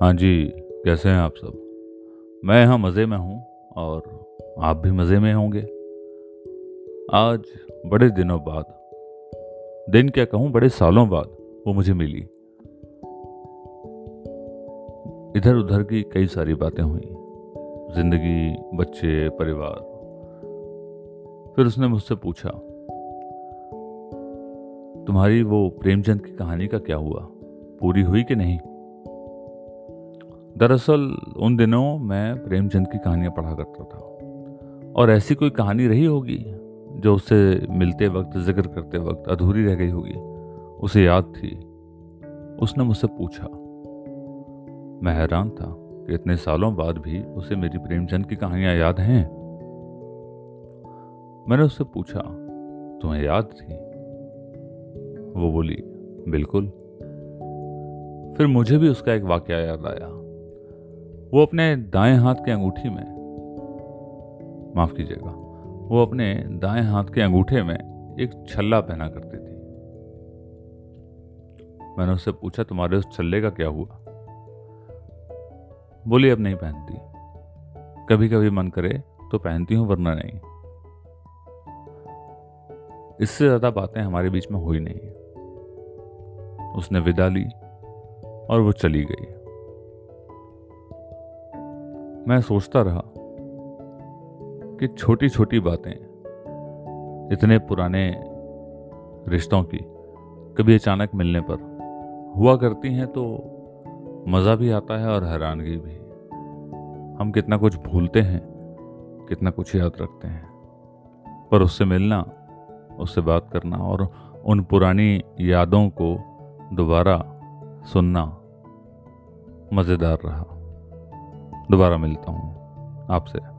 हाँ जी, कैसे हैं आप सब? मैं यहाँ मज़े में हूँ और आप भी मज़े में होंगे। आज बड़े दिनों बाद, दिन क्या कहूँ, बड़े सालों बाद वो मुझे मिली। इधर उधर की कई सारी बातें हुई। ज़िंदगी, बच्चे, परिवार। फिर उसने मुझसे पूछा, तुम्हारी वो प्रेमचंद की कहानी का क्या हुआ? पूरी हुई कि नहीं? दरअसल, उन दिनों मैं प्रेमचंद की कहानियाँ पढ़ा करता था। और ऐसी कोई कहानी रही होगी, जो उससे मिलते वक्त, ज़िक्र करते वक्त अधूरी रह गई होगी? उसे याद थी। उसने मुझसे पूछा। मैं हैरान था कि इतने सालों बाद भी उसे मेरी प्रेमचंद की कहानियाँ याद हैं। मैंने उससे पूछा, तुम्हें याद थी? वो बोली, बिल्कुल। फिर मुझे भी उसका एक वाक्य याद आया। वो अपने दाएँ हाथ के अंगूठी में, माफ़ कीजिएगा, वो अपने दाएँ हाथ के अंगूठे में एक छल्ला पहना करती थी। मैंने उससे पूछा, तुम्हारे उस छल्ले का क्या हुआ? बोली, अब नहीं पहनती। कभी कभी मन करे तो पहनती हूँ, वरना नहीं। इससे ज़्यादा बातें हमारे बीच में हुई नहीं उसने विदा ली और वो चली गई। मैं सोचता रहा कि छोटी छोटी बातें, इतने पुराने रिश्तों की, कभी अचानक मिलने पर हुआ करती हैं तो मज़ा भी आता है और हैरानगी भी। हम कितना कुछ भूलते हैं, कितना कुछ याद रखते हैं। पर उससे मिलना, उससे बात करना और उन पुरानी यादों को दोबारा सुनना मज़ेदार रहा। दोबारा मिलता हूँ आपसे।